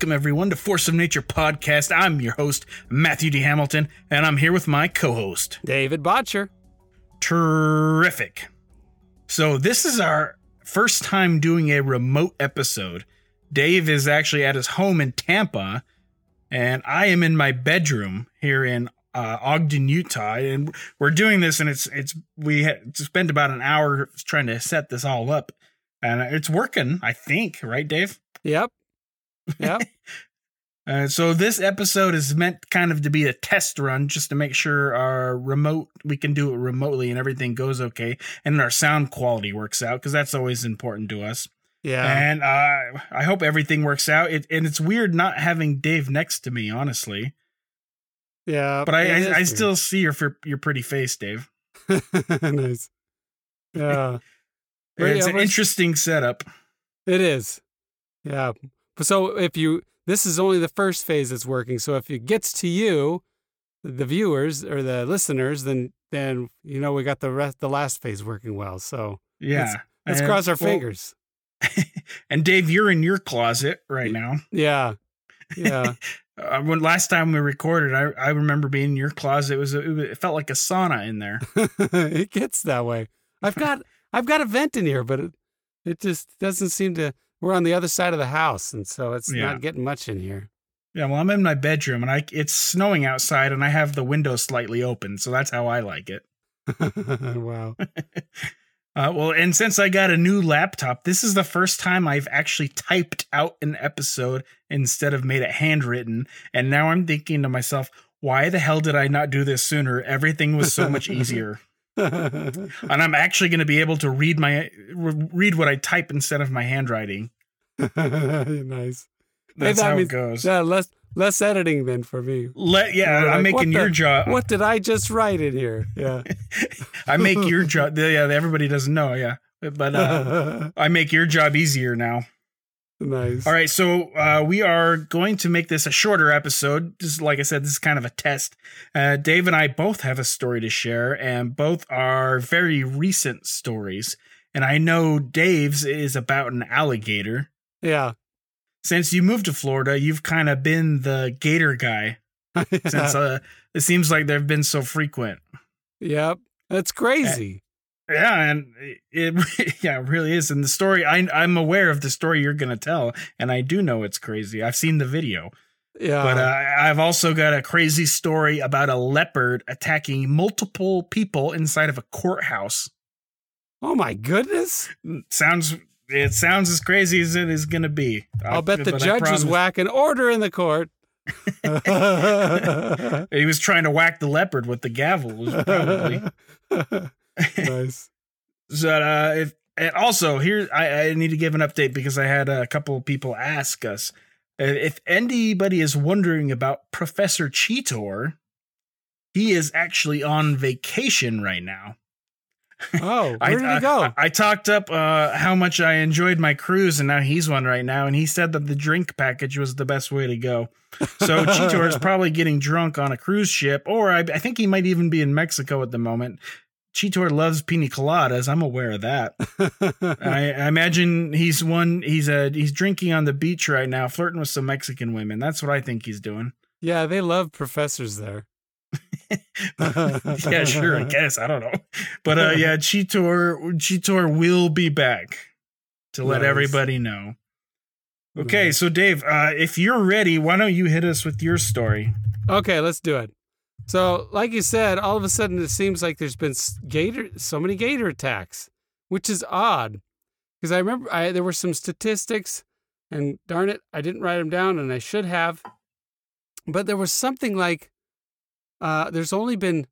Welcome, everyone, to Force of Nature podcast. I'm your host, Matthew D. Hamilton, and I'm here with my co host, David Botcher. Terrific. So, this is our first time doing a remote episode. Dave is actually at his home in Tampa, and I am in my bedroom here in uh, Ogden, Utah, and we're doing this, and it's it's we had to spend about an hour trying to set this all up, and it's working, I think, right, Dave? Yep. Yep. Uh, so this episode is meant kind of to be a test run, just to make sure our remote we can do it remotely and everything goes okay, and our sound quality works out because that's always important to us. yeah. And uh, I hope everything works out. It, and it's weird not having Dave next to me, honestly. yeah. But I, I, I still see your your pretty face, Dave. nice. Yeah. It's yeah, an interesting setup. It is. Yeah. So if you this is only the first phase that's working. So if it gets to you, the viewers or the listeners, then then you know we got the rest the last phase working well. So Yeah. let's And- cross our well, fingers. and Dave, you're in your closet right now. Yeah. Yeah. Uh, when last time we recorded, I I remember being in your closet. It was, a, it was it felt like a sauna in there. it gets that way. I've got I've got a vent in here, but it it just doesn't seem to we're on the other side of the house and so it's Yeah. not getting much in here. Yeah, well, I'm in my bedroom and I it's snowing outside and I have the window slightly open, so that's how I like it. wow. Uh, well, and since I got a new laptop, this is the first time I've actually typed out an episode instead of made it handwritten. And now I'm thinking to myself, why the hell did I not do this sooner? Everything was so much easier. And I'm actually going to be able to read my read what I type instead of my handwriting. nice. That's that how means- it goes. Yeah, less less editing then for me. Let yeah, You're I'm like, making the- your job. What did I just write in here? Yeah. I make your job. Yeah, everybody doesn't know. Yeah, but uh, I make your job easier now. Nice. All right, so uh, we are going to make this a shorter episode. Just like I said, this is kind of a test. Uh, Dave and I both have a story to share, and both are very recent stories. And I know Dave's is about an alligator. Yeah. Since you moved to Florida, you've kind of been the gator guy. Since uh, it seems like they've been so frequent. yep. That's crazy. Yeah, and it yeah, it really is. And the story I I'm aware of the story you're gonna tell, and I do know it's crazy. I've seen the video. yeah. But uh, I've also got a crazy story about a leopard attacking multiple people inside of a courthouse. oh my goodness. Sounds it sounds as crazy as it is going to be. I'll bet the judge was whacking order in the court. He was trying to whack the leopard with the gavel. Probably. nice. so, uh, if, and also here, I, I need to give an update because I had a couple of people ask us uh, if anybody is wondering about Professor Cheetor. He is actually on vacation right now. Oh, I, where did I- he go? I, I talked up uh, how much I enjoyed my cruise, and now he's one right now. And he said that the drink package was the best way to go. So Cheetor is probably getting drunk on a cruise ship, or I, I think he might even be in Mexico at the moment. Cheetor loves pina coladas. I'm aware of that. I, I imagine he's one. He's a he's drinking on the beach right now, flirting with some Mexican women. That's what I think he's doing. yeah, they love professors there. yeah, sure. I guess I don't know, but uh, yeah, Cheetor Cheetor will be back to let Nice. everybody know. Okay, so Dave, uh, if you're ready, why don't you hit us with your story? Okay, let's do it. So, like you said, all of a sudden it seems like there's been gator, so many gator attacks, which is odd. Because I remember I, there were some statistics, and darn it, I didn't write them down, and I should have. But there was something like, uh, there's only been,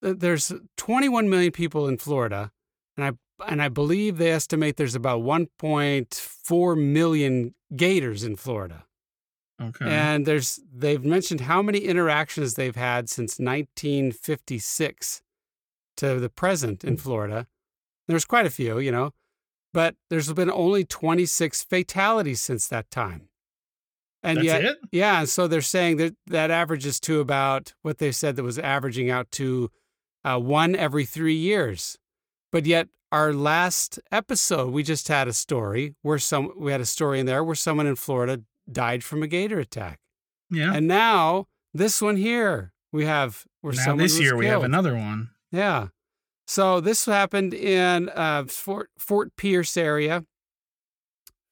there's 21 million people in Florida, and I and I believe they estimate there's about 1.4 million gators in Florida. Okay. And there's they've mentioned how many interactions they've had since 1956 to the present in Florida. There's quite a few, you know, but there's been only 26 fatalities since that time. And That's yet, it? yeah, and so they're saying that that averages to about what they said that was averaging out to uh, one every three years. But yet, our last episode, we just had a story where some we had a story in there where someone in Florida died from a gator attack. Yeah. And now this one here we have where now someone this year we have another one. Yeah. So this happened in uh, Fort Fort Pierce area.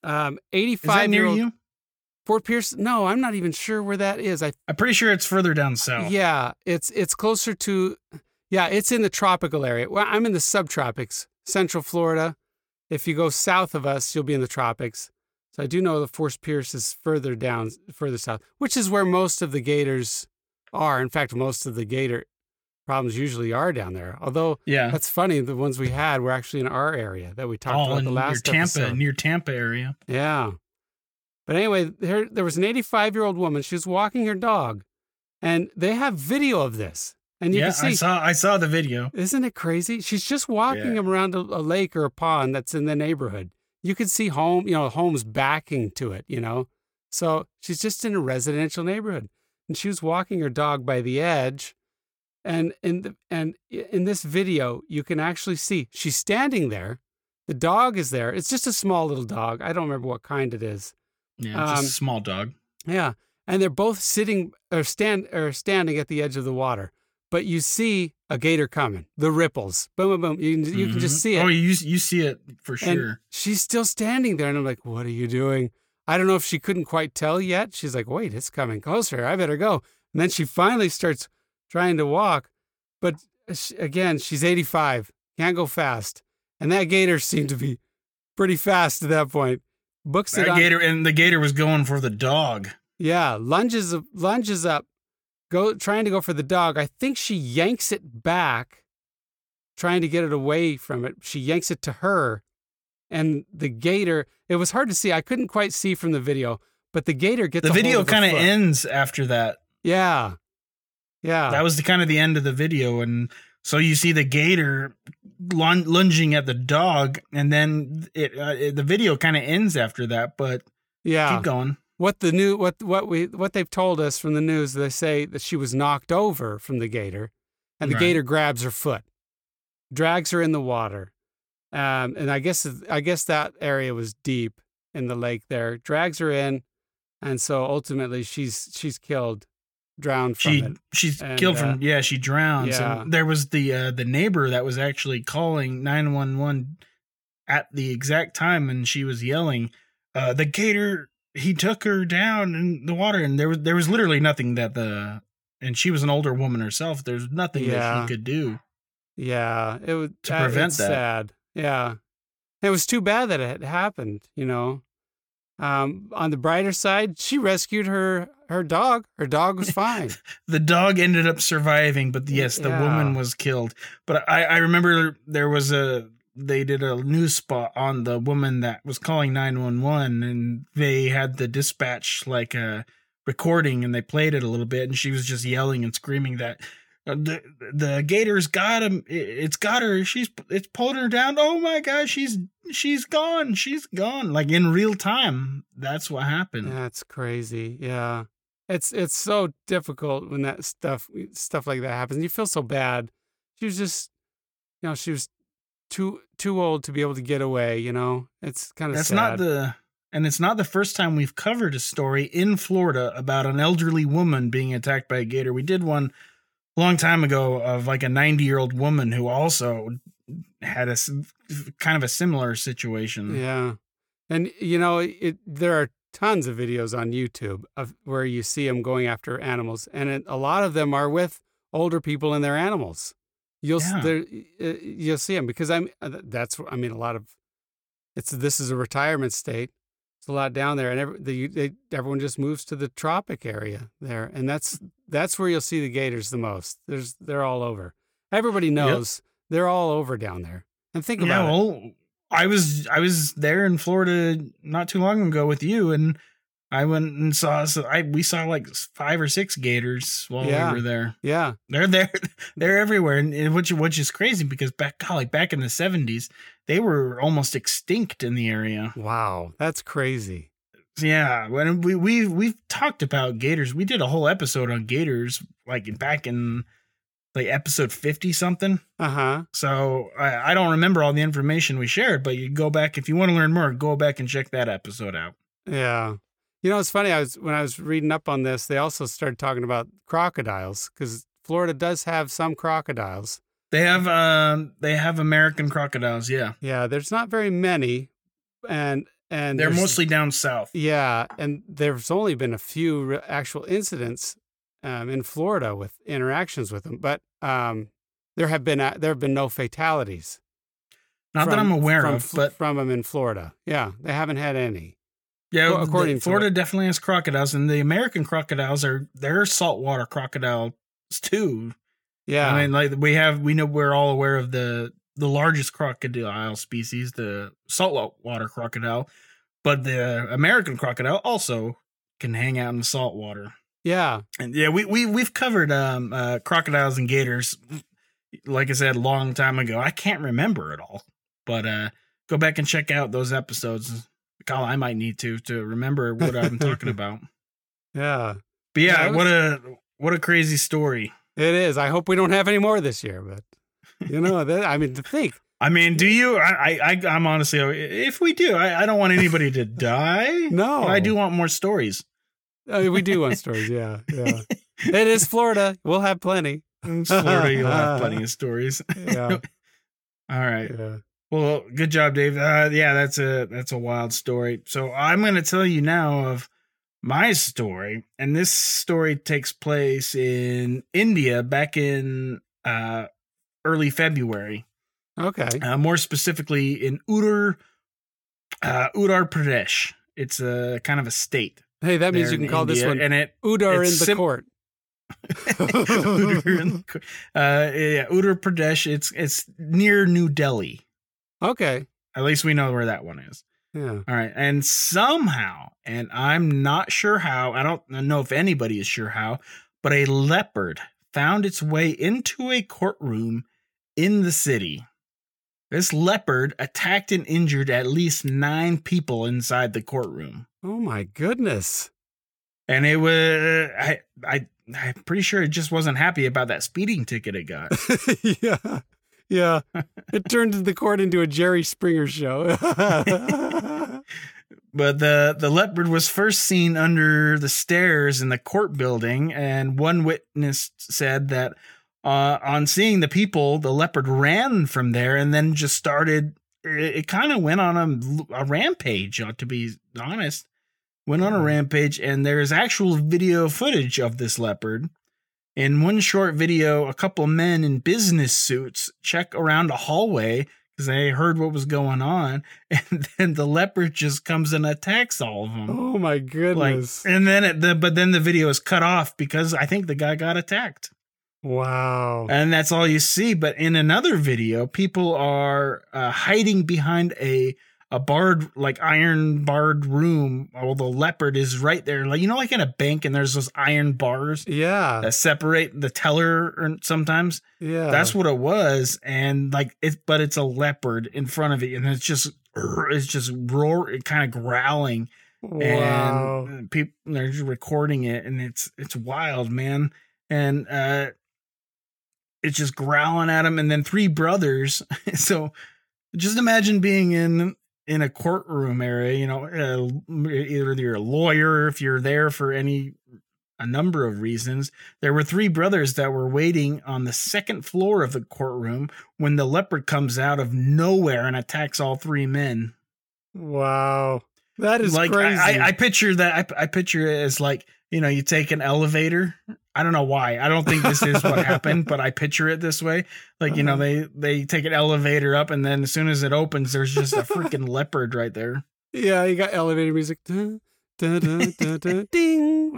Um, eighty-five near old you? Fort Pierce. No, I'm not even sure where that is. I I'm pretty sure it's further down south. yeah, it's it's closer to yeah, it's in the tropical area. Well, I'm in the subtropics, Central Florida. If you go south of us, you'll be in the tropics. So I do know the Fort Pierce is further down, further south, which is where most of the gators are. In fact, most of the gator problems usually are down there. Although Yeah. that's funny, the ones we had were actually in our area that we talked All about in the near last Tampa, episode. near Tampa area. Yeah. But anyway, there there was an 85 year old woman. She was walking her dog, and they have video of this, and you yeah, can see. I saw I saw the video. Isn't it crazy? She's just walking Yeah. around a, a lake or a pond that's in the neighborhood. You can see home, you know, homes backing to it. You know, so she's just in a residential neighborhood, and she was walking her dog by the edge, and in the and in this video, you can actually see she's standing there. The dog is there. It's just a small little dog. I don't remember what kind it is. Yeah, just Um, a small dog. Yeah, and they're both sitting or stand or standing at the edge of the water. But you see a gator coming. The ripples, boom, boom, boom. You, can- you can just Mhm. see it. Oh, you you see it for and sure. she's still standing there, and I'm like, "What are you doing?" I don't know if she couldn't quite tell yet. She's like, "Wait, it's coming closer. I better go." And then she finally starts trying to walk, but she, again, she's 85, can't go fast, and that gator seemed to be pretty fast at that point. Books it That on gator and the gator was going for the dog. Yeah, lunges lunges up, go trying to go for the dog. I think she yanks it back, trying to get it away from it. She yanks it to her, and the gator. It was hard to see. I couldn't quite see from the video, but the gator gets The video kind of ends after that. Yeah, yeah, That was the kind of the end of the video, and so you see the gator lun- lunging at the dog, and then it, uh, it the video kind of ends after that. But yeah. keep going. What the new what what we what they've told us from the news they say that she was knocked over from the gator and the Right. gator grabs her foot drags her in the water um, and i guess i guess that area was deep in the lake there drags her in and so ultimately she's she's killed drowned from She it she's And, killed uh, from yeah she drowns. yeah. And there was the uh, the neighbor that was actually calling nine one one at the exact time, and she was yelling, uh, "The gator he took her down in the water," and there was there was literally nothing that the and she was an older woman herself. There's nothing that Yeah. she could do. yeah it was To uh, prevent that. sad yeah it was too bad that it had happened you know um, on the brighter side she rescued her her dog her dog was fine The dog ended up surviving, but yes, the Yeah. woman was killed. But I I remember there was a they did a news spot on the woman that was calling 911 and they had the dispatch like a recording and they played it a little bit and she was just yelling and screaming that uh, the the gator's got him It- it's got her she's it's pulled her down oh my god she's she's gone she's gone like in real time that's what happened That's crazy. Yeah. It's it's so difficult when that stuff stuff like that happens. You feel so bad. She was just you know, she was too too old to be able to get away, you know. It's kind of That's sad. not the and it's not the first time we've covered a story in Florida about an elderly woman being attacked by a gator. We did one a long time ago of like a 90-year-old woman who also had a kind of a similar situation. Yeah. And you know, it there are tons of videos on YouTube of where you see them going after animals and it, a lot of them are with older people and their animals. You'll Yeah. there uh, you'll see them because I'm uh, that's I mean a lot of it's this is a retirement state. It's a lot down there and every, the, they, everyone just moves to the tropic area there and that's that's where you'll see the gators the most. There's they're all over. Everybody knows they're all over down there. And think Yeah, about it. well, I was I was there in Florida not too long ago with you and I went and saw so I we saw like five or six gators while Yeah. we were there. Yeah. They're there. They're everywhere, and and which which is crazy because back golly, back in the seventies, they were almost extinct in the area. Wow, that's crazy. Yeah, when we we we've talked about gators, we did a whole episode on gators, like back in like episode fifty something. Uh huh. So I, I don't remember all the information we shared, but you go back if you want to learn more, go back and check that episode out. Yeah. You know, it's funny. I was when I was reading up on this, they also started talking about crocodiles because Florida does have some crocodiles. They have um they have American crocodiles, yeah. Yeah, there's not very many, and and They're mostly down south. yeah, and there's only been a few re- actual incidents um, in Florida with interactions with them, but um, there have been uh, there have been no fatalities. Not that I'm aware from, of, but from them in Florida. Yeah, they haven't had any. Yeah, Well, according Florida what- definitely has crocodiles, and the American crocodiles are they're saltwater crocodiles too. Yeah, I mean, like we have, we know we're all aware of the the largest crocodile species, the saltwater crocodile, but the American crocodile also can hang out in the saltwater. yeah, And yeah, we we we've covered um uh, crocodiles and gators, like I said, a long time ago. I can't remember it all, but uh, go back and check out those episodes. Kyle, I might need to to remember what I'm talking about. yeah. But yeah, Yeah, was- what a what a crazy story. It is. I hope we don't have any more this year, but you know, that, I mean, to think. I mean, do you? I, I, I'm honestly, if we do, I, I don't want anybody to die. No, but I do want more stories. Uh, we do want stories. Yeah, yeah. it is Florida. We'll have plenty. In Florida, you'll have plenty of stories. Yeah, All right. yeah. Well, good job, Dave. Uh, yeah, that's a that's a wild story. So I'm going to tell you now of my story, and this story takes place in India back in uh, early February. Okay. uh, more specifically in Uttar uh, Uttar Pradesh. It's a kind of a state. Hey, that means you can call this one and it Udar in the sim- court. Uttar, uh, yeah, Uttar Pradesh. It's it's near New Delhi. Okay. At least we know where that one is. Yeah. All right, and somehow, and I'm not sure how. I don't know if anybody is sure how, but a leopard found its way into a courtroom in the city. This leopard attacked and injured at least nine people inside the courtroom. Oh my goodness. And it was I I I'm pretty sure it just wasn't happy about that speeding ticket it got. yeah. Yeah. It turned the court into a Jerry Springer show. But the the leopard was first seen under the stairs in the court building, and one witness said that uh, on seeing the people, the leopard ran from there and then just started. It, it kind of went on a, a rampage. uh, To be honest, went on a rampage, and there's actual video footage of this leopard. In one short video, a couple of men in business suits check around a hallway because they heard what was going on, and then the leopard just comes and attacks all of them. oh my Like, goodness. and then it, the but then the video is cut off because I think the guy got attacked, wow. and that's all you see. But in another video, people are uh, hiding behind a a barred like iron barred room. the leopard is right there, like you know, like in a bank, and there's those iron bars Yeah. that separate the teller. Sometimes Yeah. that's what it was, and like it, but it's a leopard in front of it, and it's just it's just roar, kind of growling wow. and people they're just recording it and it's it's wild man and uh it's just growling at him and then three brothers so just imagine being in in a courtroom area you know uh, either you're a lawyer if you're there for any a number of reasons there were three brothers that were waiting on the second floor of the courtroom when the leopard comes out of nowhere and attacks all three men Wow. That is like crazy. I, I, I picture that I, I picture it as like you know you take an elevator i don't know why i don't think this is what happened but i picture it this way like you know Uh-huh. they they take an elevator up and then as soon as it opens there's just a freaking leopard right there yeah, you got elevator music. Dun, dun, dun, ding.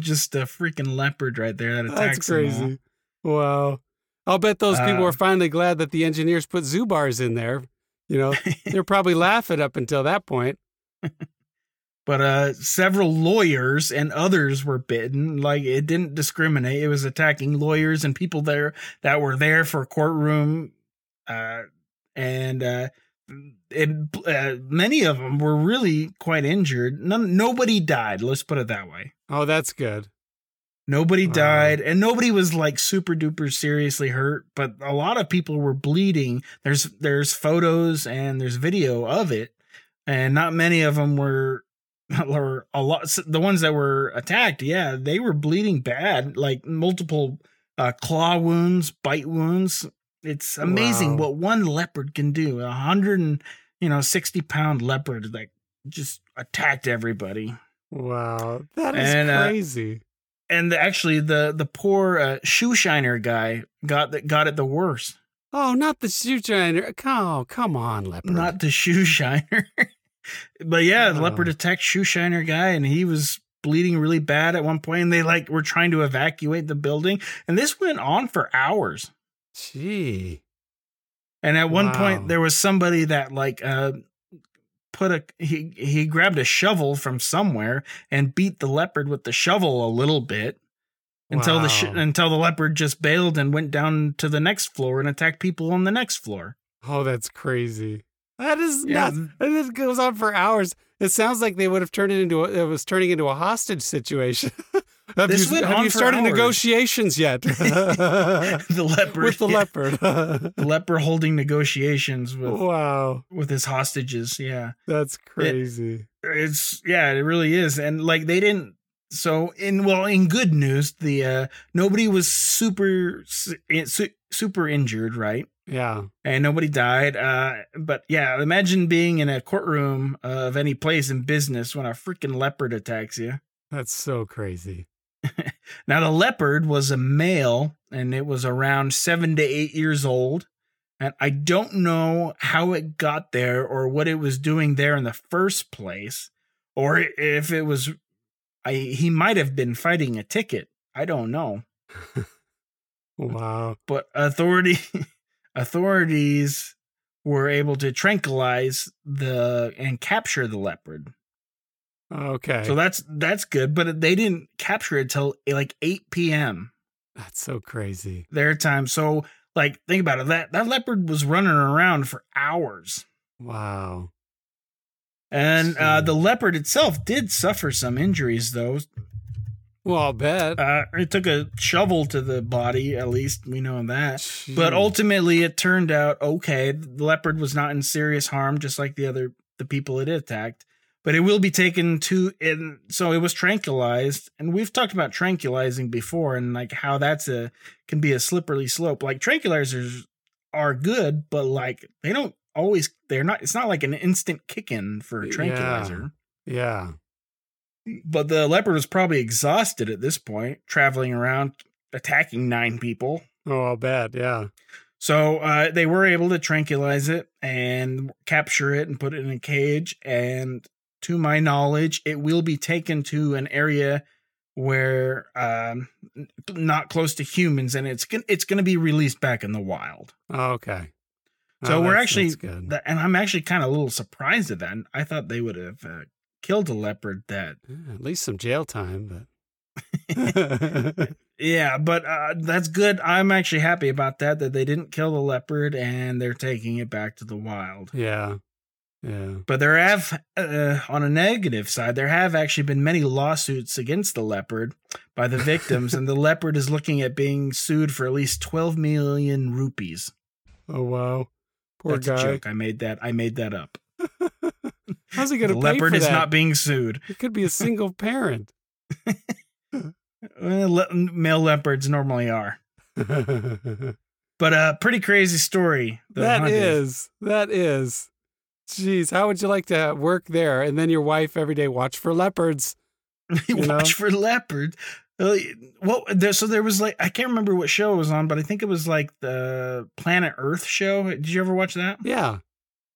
Just a freaking leopard right there that attacks That's crazy. Wow. I'll bet those people Uh, were finally glad that the engineers put zoo bars in there. You know, they're probably laughing up until that point. But uh several lawyers and others were bitten. Like it didn't discriminate. It was attacking lawyers and people there that were there for courtroom uh and uh it, uh, many of them were really quite injured. None, nobody died. Let's put it that way. Oh, that's good. nobody died and nobody was like super duper seriously hurt but a lot of people were bleeding. There's there's photos and there's video of it and not many of them were or a lot the ones that were attacked yeah they were bleeding bad like multiple uh, claw wounds bite wounds it's amazing Wow. what one leopard can do a hundred and you know 60 pound leopard like just attacked everybody Wow. That is And, uh, crazy. and the, actually the the poor uh, shoe shiner guy got that got it the worst oh, not the shoe shiner. Oh, come on, leopard. not the shoe shiner but yeah the Oh. leopard attacked shoe shiner guy and he was bleeding really bad at one point and they like were trying to evacuate the building and this went on for hours Gee. and at one Wow. point there was somebody that like uh put a he he grabbed a shovel from somewhere and beat the leopard with the shovel a little bit until the sh- until the leopard just bailed and went down to the next floor and attacked people on the next floor Oh, that's crazy. That is Yeah. nuts. And it goes on for hours. It sounds like they would have turned it into a, it was turning into a hostage situation. have This you, have you started hours. negotiations yet the leopard with the yeah. leopard? the leopard holding negotiations with wow, with his hostages yeah that's crazy. it's yeah it really is and like they didn't so in well in good news the uh nobody was super su- super injured right Yeah, and nobody died uh but yeah imagine being in a courtroom of any place in business when a freaking leopard attacks you that's so crazy. now the leopard was a male and it was around 7 to 8 years old and I don't know how it got there or what it was doing there in the first place or if it was I he might have been fighting a ticket. I don't know. Wow. But authority authorities were able to tranquilize the and capture the leopard. Okay, So that's that's good, but they didn't capture it till like 8 p.m. that's so crazy. their time. So like think about it. That that leopard was running around for hours. Wow. And uh, the leopard itself did suffer some injuries, though. Well, I'll bet. Uh, it took a shovel to the body, at least we know that. But ultimately, it turned out okay. The leopard was not in serious harm, just like the other the people it attacked. But it will be taken to, and so it was tranquilized. And we've talked about tranquilizing before, and like how that's a can be a slippery slope. Like tranquilizers are good, but like they don't always. They're not. It's not like an instant kick in for a Yeah. tranquilizer. yeah. But the leopard was probably exhausted at this point, traveling around attacking nine people. Oh, I'll bet. Yeah. So uh, they were able to tranquilize it and capture it and put it in a cage. And to my knowledge, it will be taken to an area where um, not close to humans, and it's gon- it's going to be released back in the wild. Oh, okay. So Oh, we're actually, and I'm actually kind of a little surprised at that. I thought they would have uh, killed a leopard that Yeah, at least some jail time, but Yeah, but uh, that's good. I'm actually happy about that. That they didn't kill the leopard and they're taking it back to the wild. yeah, yeah. But there have, uh, on a negative side, there have actually been many lawsuits against the leopard by the victims, and the leopard is looking at being sued for at least 12 million rupees. Oh wow, poor That's a joke. I made that. I made that up. How's he gonna pay leopard is that? not being sued. It could be a single parent. Le- male leopards normally are. But a pretty crazy story. the hunt is. That is. Jeez, how would you like to work there and then your wife every day watch for leopards? You know? watch for leopards. Uh, Well, there, so there was like I can't remember what show it was on, but I think it was like the Planet Earth show. Did you ever watch that? Yeah.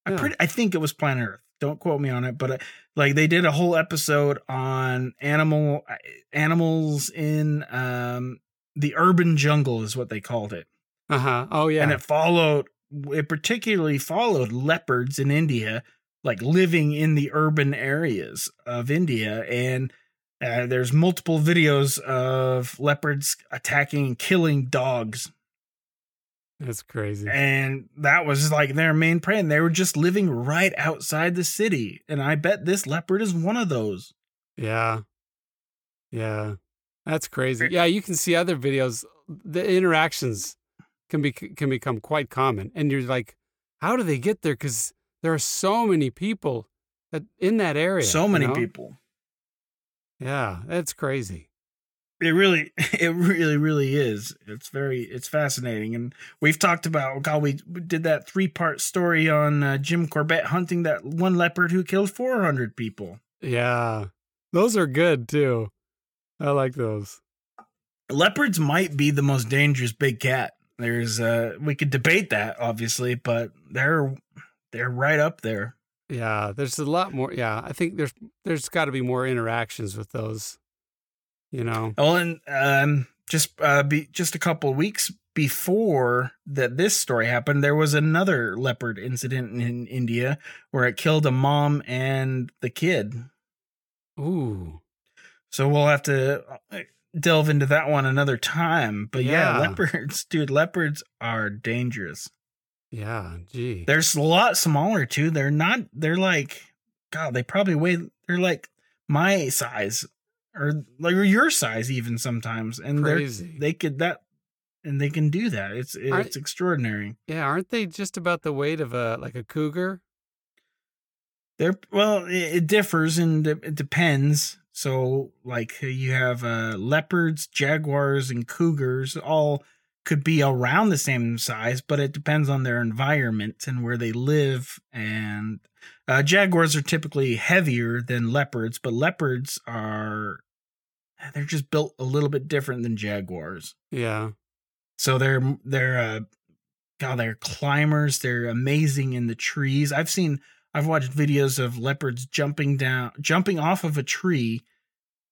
I Yeah. pretty I think it was Planet Earth. Don't quote me on it, but uh, like they did a whole episode on animal uh, animals in um the urban jungle is what they called it. Uh huh. Oh yeah. And it followed it particularly followed leopards in India, like living in the urban areas of India. And uh, there's multiple videos of leopards attacking and killing dogs. That's crazy. And that was like their main prey. And they were just living right outside the city. And I bet this leopard is one of those. Yeah. Yeah. That's crazy. Yeah, you can see other videos. The interactions can be can become quite common, and you're like, how do they get there? Because there are so many people that in that area. so you many know? people. Yeah, that's crazy. It really, it really, really is. It's very, it's fascinating, and we've talked about. God, we did that three part story on uh, Jim Corbett hunting that one leopard who killed four hundred people. Yeah, those are good too. I like those. Leopards might be the most dangerous big cat. There's, uh, we could debate that obviously, but they're they're right up there. Yeah, there's a lot more. Yeah, I think there's there's got to be more interactions with those. You know. Well, and um, just uh, be just a couple weeks before that this story happened, there was another leopard incident in India where it killed a mom and the kid. Ooh. So we'll have to uh, delve into that one another time. But yeah, Yeah. leopards, dude, leopards are dangerous. Yeah. Gee. They're a lot smaller too. They're not. They're like, God, they probably weigh. They're like my size, or like or your size even sometimes. And Crazy. they're they could that, and they can do that. It's Aren't- it's extraordinary. yeah, aren't they just about the weight of a like a cougar? They're well, it, it differs and it depends. So like you have uh, leopards, jaguars, and cougars all could be around the same size, but it depends on their environment and where they live. And uh, jaguars are typically heavier than leopards, but leopards are they're just built a little bit different than jaguars. Yeah. So they're they're uh God, they're climbers. They're amazing in the trees. I've seen I've watched videos of leopards jumping down jumping off of a tree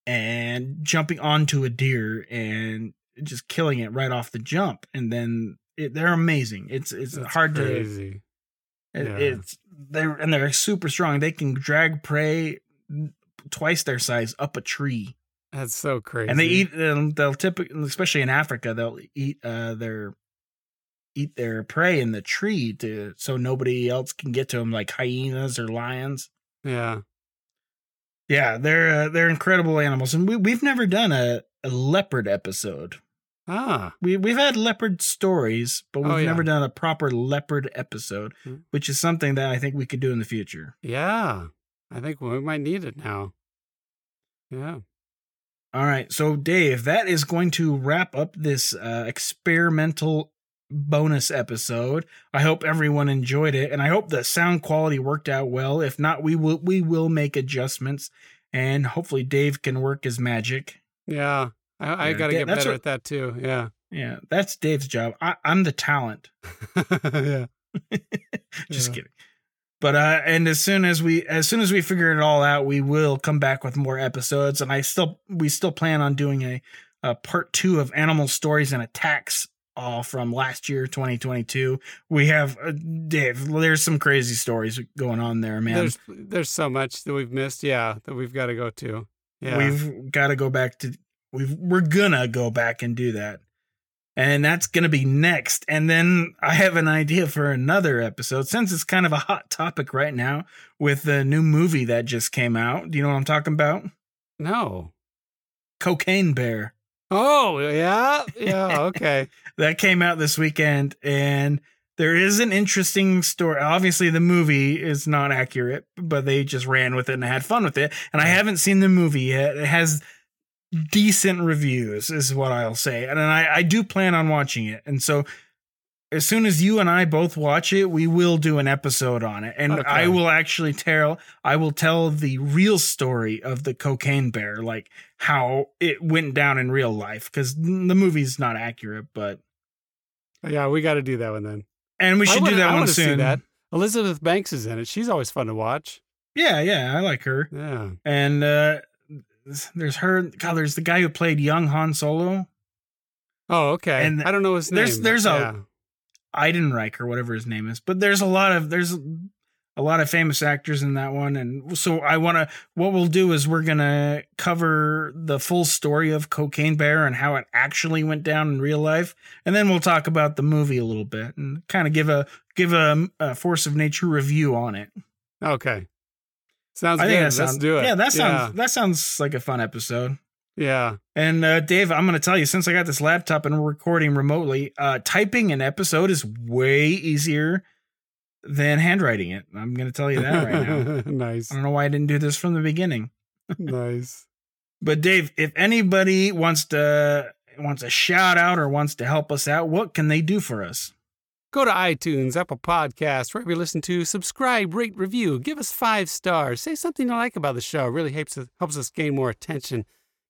and jumping onto a deer and just killing it right off the jump. And then it, they're amazing. It's it's That's hard to crazy. it, Yeah. it's they're and they're super strong. They can drag prey twice their size up a tree That's so crazy. and they eat um, they'll typically especially in africa they'll eat uh their eat their prey in the tree to so nobody else can get to them like hyenas or lions Yeah. yeah they're uh, they're incredible animals and we, we've never done a, a leopard episode Ah. we, we've had leopard stories but we've Oh, yeah. never done a proper leopard episode Hmm. which is something that i think we could do in the future Yeah. I think we might need it now. Yeah. All right. So, Dave, that is going to wrap up this uh, experimental bonus episode. I hope everyone enjoyed it, and I hope the sound quality worked out well. If not, we will we will make adjustments, and hopefully, Dave can work his magic. Yeah. I, I got to get better what- at that too. Yeah. Yeah, that's Dave's job. I, I'm the talent. yeah. Just Yeah. kidding. But uh, and as soon as we as soon as we figure it all out, we will come back with more episodes. And I still we still plan on doing a, a part two of animal stories and attacks all from last year 2022 we have uh, dave there's some crazy stories going on there man There's there's so much that we've missed. Yeah, that we've got to go to. Yeah. we've got to go back to we've we're gonna go back and do that and that's gonna be next and then i have an idea for another episode since it's kind of a hot topic right now with the new movie that just came out do you know what i'm talking about no. cocaine bear Oh yeah. Yeah. Okay. that came out this weekend and there is an interesting story obviously the movie is not accurate but they just ran with it and had fun with it and i haven't seen the movie yet it has decent reviews is what i'll say and i i do plan on watching it and so as soon as you and i both watch it we will do an episode on it and Okay. i will actually tell i will tell the real story of the cocaine bear like how it went down in real life because the movie's not accurate but yeah, we got to do that one then. and we should do that I one wanna see soon. that. Elizabeth Banks is in it. She's always fun to watch. Yeah, yeah, I like her. Yeah. And uh there's her. God, there's the guy who played young Han Solo, Oh, okay. And I don't know his name. there's- but there's a- yeah. Eidenreich or whatever his name is. But there's a lot of there's a lot of famous actors in that one, and so I want to. What we'll do is we're gonna cover the full story of Cocaine Bear and how it actually went down in real life, and then we'll talk about the movie a little bit and kind of give a give a, a force of nature review on it. Okay. Sounds I good. Let's sounds do it. Yeah, that sounds that sounds like a fun episode. Yeah. And uh, Dave, I'm going to tell you, since I got this laptop and we're recording remotely, uh, typing an episode is way easier than handwriting it. I'm going to tell you that right now. nice. I don't know why I didn't do this from the beginning. nice. But Dave, if anybody wants to wants a shout out or wants to help us out, what can they do for us? Go to iTunes, Apple Podcasts, wherever you listen to, subscribe, rate, review, give us five stars, say something you like about the show. It really helps us, helps us gain more attention,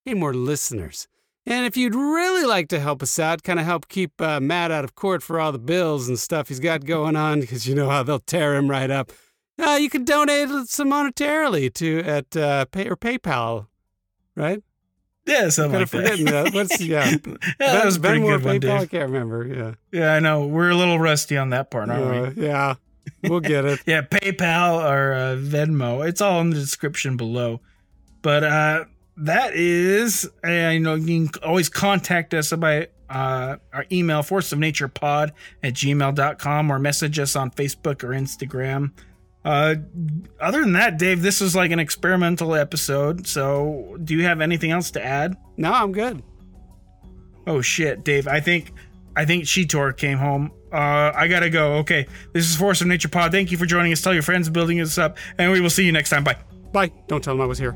gain more listeners. And if you'd really like to help us out, kind of help keep uh, Matt out of court for all the bills and stuff he's got going on, because you know how they'll tear him right up, uh, you can donate some monetarily to at uh, pay or PayPal, right? Yeah, something like that. that. What's yeah? yeah, that was a pretty Venmo good one? I can't remember. Yeah. Yeah, I know. We're a little rusty on that part, aren't we? Uh, yeah. We'll get it. Yeah, PayPal or uh, Venmo. It's all in the description below. But uh, that is, uh, you know, you can always contact us by uh, our email, force of nature pod at gmail.com, or message us on Facebook or Instagram. Uh, other than that, Dave, this is like an experimental episode. So, do you have anything else to add? No, I'm good. Oh shit, Dave. I think I think Cheetor came home. Uh, I gotta go. Okay, this is Force of Nature Pod. Thank you for joining us. Tell your friends, building us up, and we will see you next time. Bye. Bye. Don't tell them I was here.